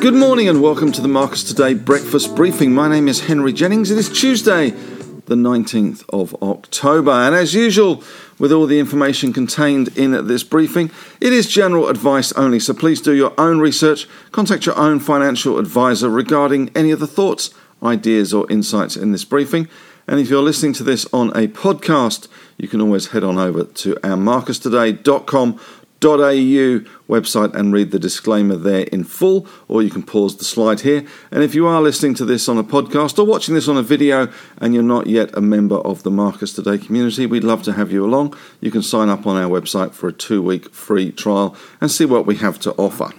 Good morning and welcome to the Marcus Today breakfast briefing. My name is Henry Jennings. It is Tuesday, the 19th of October, and as usual, with all the information contained in this briefing, it is general advice only. So please do your own research, contact your own financial advisor regarding any of the thoughts, ideas, or insights in this briefing. And if you're listening to this on a podcast, you can always head on over to our marcustoday.com au website and read the disclaimer there in full, or you can pause the slide here. And if you are listening to this on a podcast or watching this on a video and you're not yet a member of the Marcus Today community, we'd love to have you along. You can sign up on our website for a two week free trial and see what we have to offer.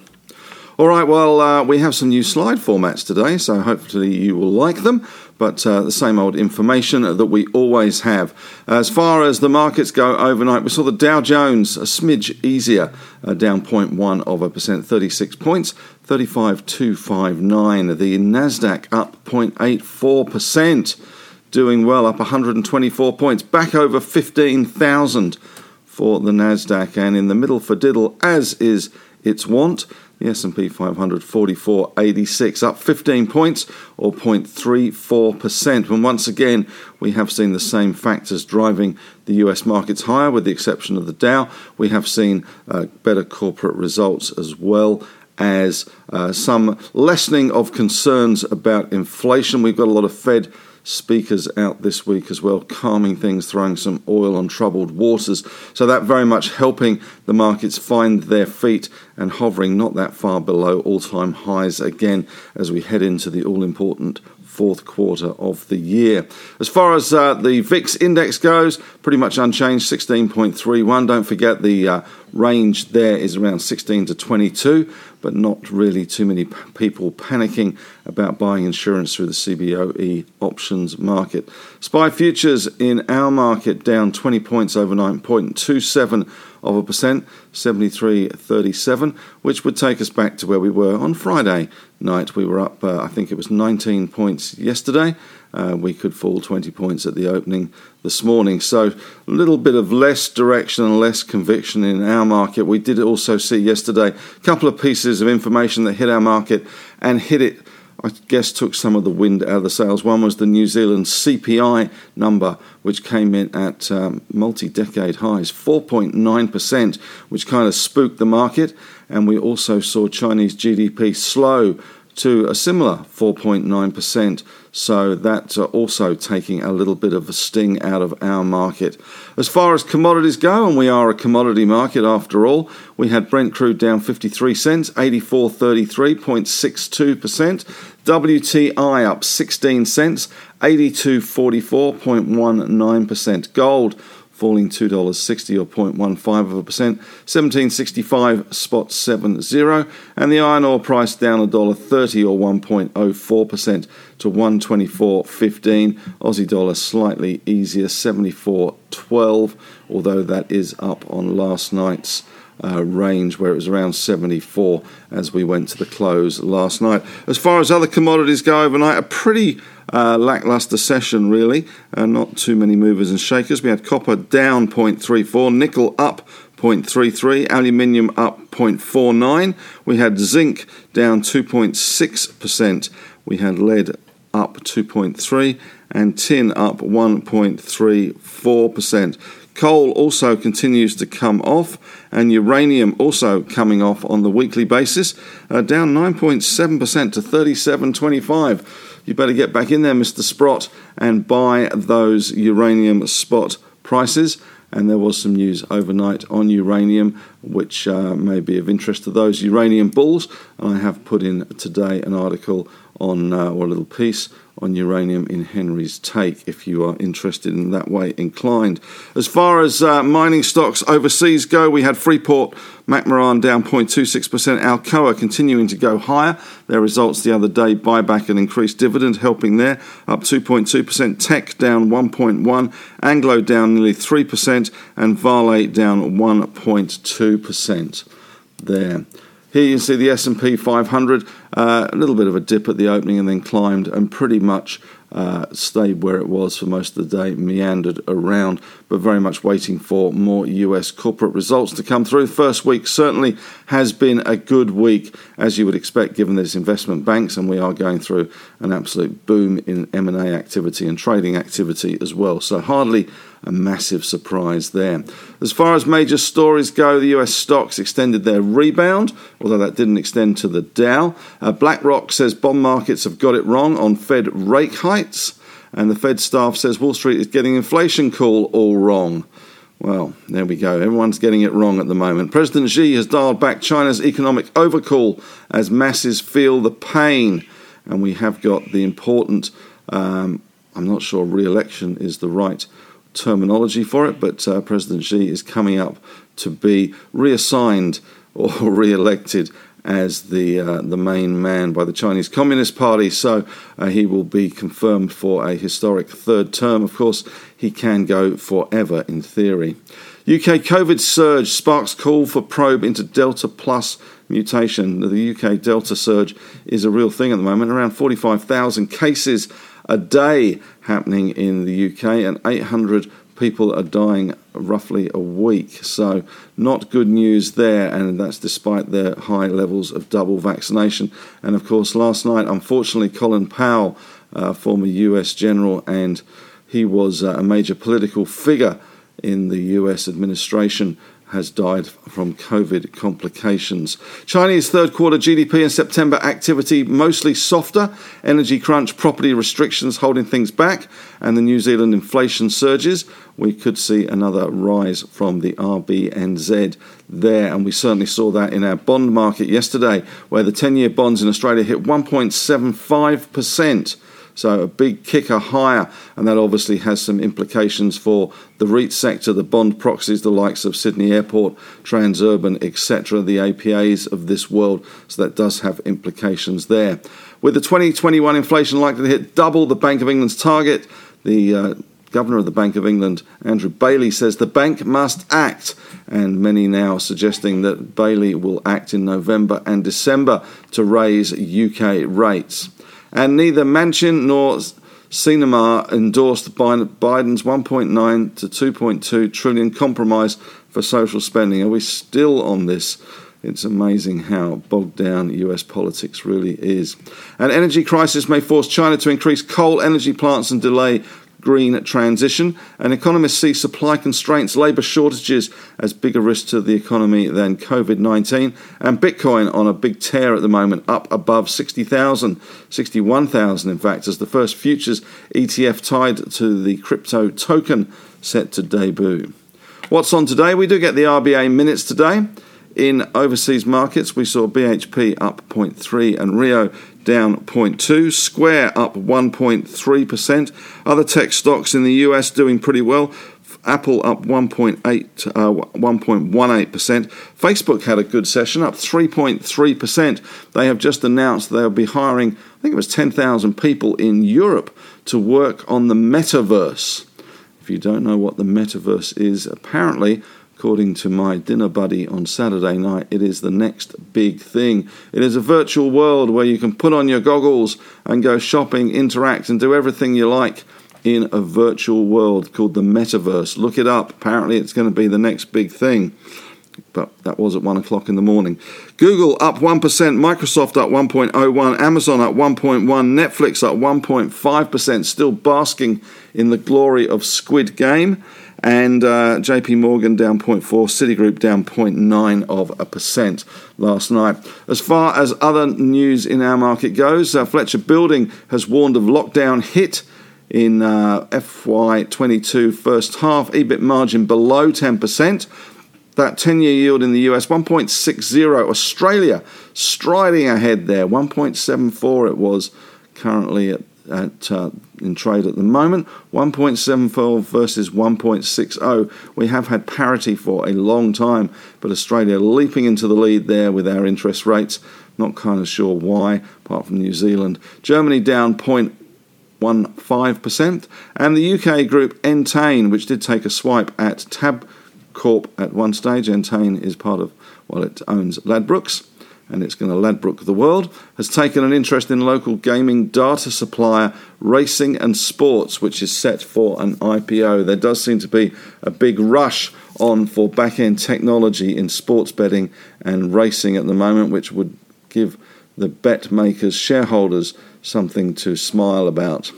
All right, well, uh, we have some new slide formats today, so hopefully you will like them but uh, the same old information that we always have. As far as the markets go overnight, we saw the Dow Jones a smidge easier, uh, down 0.1 of a percent, 36 points, 35,259. The Nasdaq up 0.84%, doing well, up 124 points, back over 15,000 for the Nasdaq, and in the middle for diddle, as is its wont. The S&P 500 44.86 up 15 points or 0.34%. And once again, we have seen the same factors driving the US markets higher with the exception of the Dow. We have seen uh, better corporate results as well as uh, some lessening of concerns about inflation. We've got a lot of Fed speakers out this week as well, calming things, throwing some oil on troubled waters. So that very much helping the markets find their feet and hovering not that far below all time highs again as we head into the all important fourth quarter of the year. As far as uh, the VIX index goes, pretty much unchanged, 16.31. Don't forget the uh, range there is around 16 to 22, but not really too many p- people panicking about buying insurance through the CBOE options market. SPI futures in our market down 20 points overnight, 0.27 of a percent, 73.37, which would take us back to where we were on Friday night. We were up, uh, I think it was 19 points yesterday. Uh, we could fall 20 points at the opening this morning. So a little bit of less direction and less conviction in our market. We did also see yesterday a couple of pieces of information that hit our market and hit it I guess took some of the wind out of the sails. One was the New Zealand CPI number, which came in at um, multi decade highs, 4.9%, which kind of spooked the market. And we also saw Chinese GDP slow to a similar 4.9%. So that's uh, also taking a little bit of a sting out of our market. As far as commodities go, and we are a commodity market after all, we had Brent crude down 53 cents, 84.33.62%. WTI up 16 cents, 82.44.19%. Gold falling $2.60 or 0.15 of a percent, 1765 spot 70, and the iron ore price down $1.30 or 1.04 percent to 124.15. Aussie dollar slightly easier, 74.12, although that is up on last night's. Uh, range where it was around 74 as we went to the close last night. As far as other commodities go overnight, a pretty uh, lackluster session, really. Uh, not too many movers and shakers. We had copper down 0.34, nickel up 0.33, aluminium up 0.49. We had zinc down 2.6%. We had lead up 2.3 and tin up 1.34%. Coal also continues to come off, and uranium also coming off on the weekly basis, uh, down 9.7% to 37.25 you better get back in there, Mr. Sprott, and buy those uranium spot prices. And there was some news overnight on uranium, which uh, may be of interest to those uranium bulls. And I have put in today an article on, uh, or a little piece on uranium in Henry's Take if you are interested in that way inclined. As far as uh, mining stocks overseas go, we had Freeport McMoran down 0.26%, Alcoa continuing to go higher. Their results the other day, buyback and increased dividend helping there, up 2.2%, Teck down 1.1, Anglo down nearly 3%, and Vale down 1.2% there. Here you see the S&P 500 Uh, a little bit of a dip at the opening and then climbed and pretty much uh, stayed where it was for most of the day, meandered around, but very much waiting for more US corporate results to come through. First week certainly has been a good week, as you would expect, given there's investment banks, and we are going through an absolute boom in M&A activity and trading activity as well. So hardly a massive surprise there. As far as major stories go, the US stocks extended their rebound, although that didn't extend to the Dow. Uh, BlackRock says bond markets have got it wrong on Fed rate heights, and the Fed staff says Wall Street is getting inflation call all wrong. Well, there we go. Everyone's getting it wrong at the moment. President Xi has dialed back China's economic overcall as masses feel the pain. And we have got the important, um, I'm not sure re election is the right terminology for it, but uh, President Xi is coming up to be reassigned or re-elected as the uh, the main man by the Chinese Communist Party. So uh, he will be confirmed for a historic third term. Of course, he can go forever in theory. UK COVID surge sparks call for probe into Delta Plus mutation. The UK Delta surge is a real thing at the moment. Around 45,000 cases a day happening in the UK, and 800 people are dying roughly a week. So, not good news there, and that's despite their high levels of double vaccination. And of course, last night, unfortunately, Colin Powell, uh, former US general, and he was uh, a major political figure in the US administration, has died from COVID complications. Chinese third quarter GDP in September activity mostly softer, energy crunch, property restrictions holding things back, and the New Zealand inflation surges. We could see another rise from the RBNZ there, and we certainly saw that in our bond market yesterday, where the 10 year bonds in Australia hit 1.75%. So a big kicker higher, and that obviously has some implications for the REIT sector, the bond proxies, the likes of Sydney Airport, Transurban, etc., the APAs of this world. So that does have implications there. With the 2021 inflation likely to hit double the Bank of England's target, the uh, Governor of the Bank of England, Andrew Bailey, says the bank must act, and many now suggesting that Bailey will act in November and December to raise UK rates and neither Manchin nor Sinema endorsed Biden's 1.9 to 2.2 trillion compromise for social spending. Are we still on this? It's amazing how bogged down US politics really is. An energy crisis may force China to increase coal energy plants and delay green transition, and economists see supply constraints, labour shortages as bigger risk to the economy than COVID 19. And Bitcoin on a big tear at the moment, up above 60,000, 61,000 in fact, as the first futures ETF tied to the crypto token set to debut. What's on today? We do get the RBA minutes today. In overseas markets, we saw BHP up 0.3 and Rio down 0.2, Square up 1.3%. Other tech stocks in the US doing pretty well. Apple up 1.8, uh, 1.18%. Facebook had a good session, up 3.3%. They have just announced they'll be hiring, I think it was 10,000 people in Europe to work on the metaverse. If you don't know what the metaverse is, apparently According to my dinner buddy on Saturday night, it is the next big thing. It is a virtual world where you can put on your goggles and go shopping, interact, and do everything you like in a virtual world called the metaverse. Look it up. Apparently, it's going to be the next big thing. But that was at one o'clock in the morning. Google up 1%, Microsoft up 1.01, Amazon up 1.1, Netflix up 1.5%, still basking in the glory of Squid Game and uh, JP Morgan down 0.4, Citigroup down 0.9 of a percent last night. As far as other news in our market goes, uh, Fletcher Building has warned of lockdown hit in uh, FY22 first half, EBIT margin below 10%. That 10 year yield in the US, 1.60. Australia striding ahead there, 1.74 it was currently at at uh, in trade at the moment. 1.74 versus 1.60 we have had parity for a long time but australia leaping into the lead there with our interest rates. Not kind of sure why apart from new zealand. Germany down 0.15% and the uk group entain which did take a swipe at tab corp at one stage. Entain is part of well it owns ladbrokes and it's going to Ladbroke the world, has taken an interest in local gaming data supplier Racing and Sports, which is set for an IPO. There does seem to be a big rush on for back end technology in sports betting and racing at the moment, which would give the BetMakers, shareholders, something to smile about.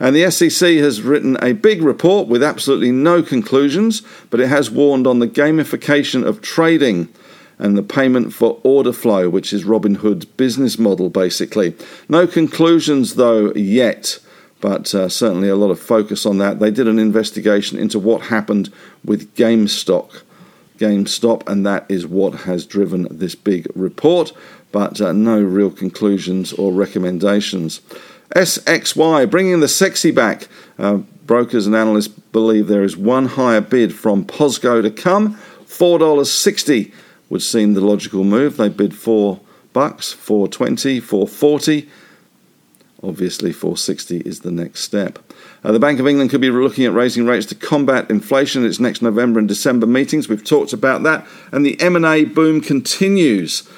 And the SEC has written a big report with absolutely no conclusions, but it has warned on the gamification of trading and the payment for order flow, which is Robinhood's business model basically. No conclusions though yet, but uh, certainly a lot of focus on that. They did an investigation into what happened with GameStop. GameStop, and that is what has driven this big report, but uh, no real conclusions or recommendations. SXY bringing the sexy back. Uh, brokers and analysts believe there is one higher bid from POSCO to come, $4.60 would seem the logical move. They bid four bucks, 420, 440. Obviously, 460 is the next step. Uh, the Bank of England could be looking at raising rates to combat inflation at its next November and December meetings. We've talked about that, and the M&A boom continues.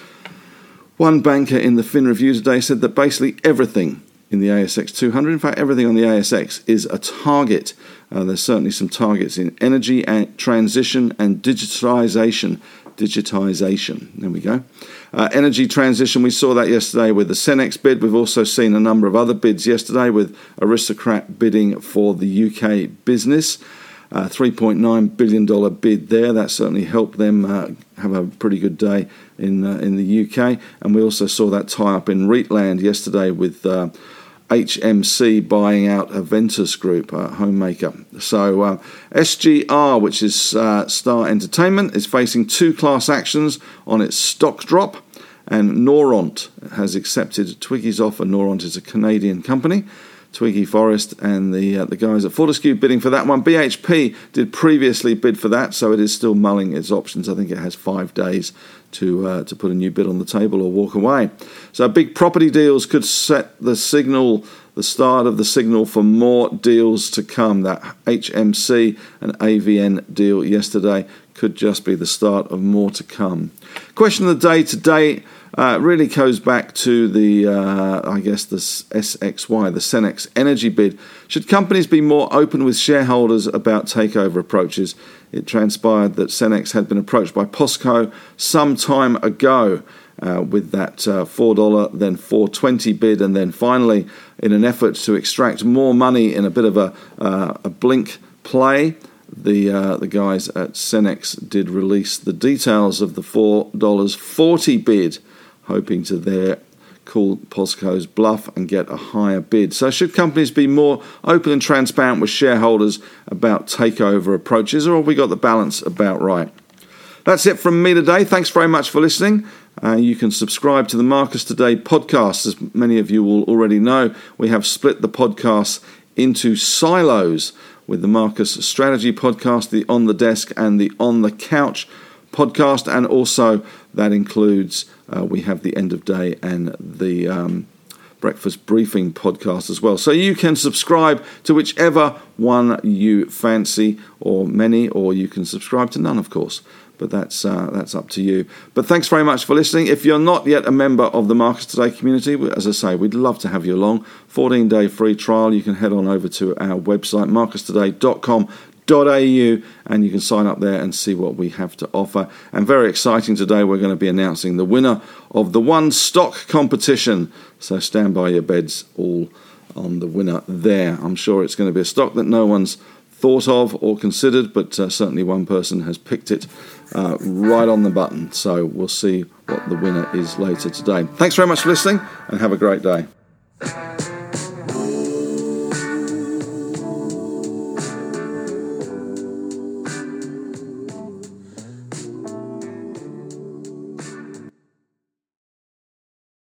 One banker in the Fin Review today said that basically everything in the ASX 200, in fact, everything on the ASX is a target. Uh, there's certainly some targets in energy and transition and digitalisation digitization. There we go. Uh, energy transition, we saw that yesterday with the Senex bid. We've also seen a number of other bids yesterday with Aristocrat bidding for the UK business. Uh, $3.9 billion bid there. That certainly helped them uh, have a pretty good day in, uh, in the UK. And we also saw that tie up in Reitland yesterday with uh, HMC buying out Aventus Group, a homemaker. So uh, SGR, which is uh, Star Entertainment, is facing two class actions on its stock drop, and Noront has accepted Twiggy's offer. Noront is a Canadian company. Twiggy Forrest and the uh, the guys at Fortescue bidding for that one. BHP did previously bid for that, so it is still mulling its options. I think it has five days to uh, to put a new bid on the table or walk away. So big property deals could set the signal, the start of the signal for more deals to come. That HMC and AVN deal yesterday could just be the start of more to come. Question of the day today uh, really goes back to the, uh, I guess, the SXY, the Senex energy bid. Should companies be more open with shareholders about takeover approaches? It transpired that Senex had been approached by POSCO some time ago. Uh, with that uh, $4 then 420 bid and then finally in an effort to extract more money in a bit of a, uh, a blink play the uh, the guys at Senex did release the details of the four dollars forty bid hoping to there call POSCO's bluff and get a higher bid. So, should companies be more open and transparent with shareholders about takeover approaches, or have we got the balance about right? That's it from me today. Thanks very much for listening. Uh, you can subscribe to the Marcus Today podcast. As many of you will already know, we have split the podcast into silos with the Marcus Strategy podcast, the On the Desk, and the On the Couch podcast, and also that includes uh, we have the end of day and the um, breakfast briefing podcast as well. So you can subscribe to whichever one you fancy, or many, or you can subscribe to none, of course. But that's uh, that's up to you. But thanks very much for listening. If you're not yet a member of the Marcus Today community, as I say, we'd love to have you along. 14 day free trial. You can head on over to our website, marcustoday.com au and you can sign up there and see what we have to offer. And very exciting today, we're going to be announcing the winner of the one stock competition. So stand by your beds, all on the winner there. I'm sure it's going to be a stock that no one's thought of or considered, but uh, certainly one person has picked it uh, right on the button. So we'll see what the winner is later today. Thanks very much for listening and have a great day.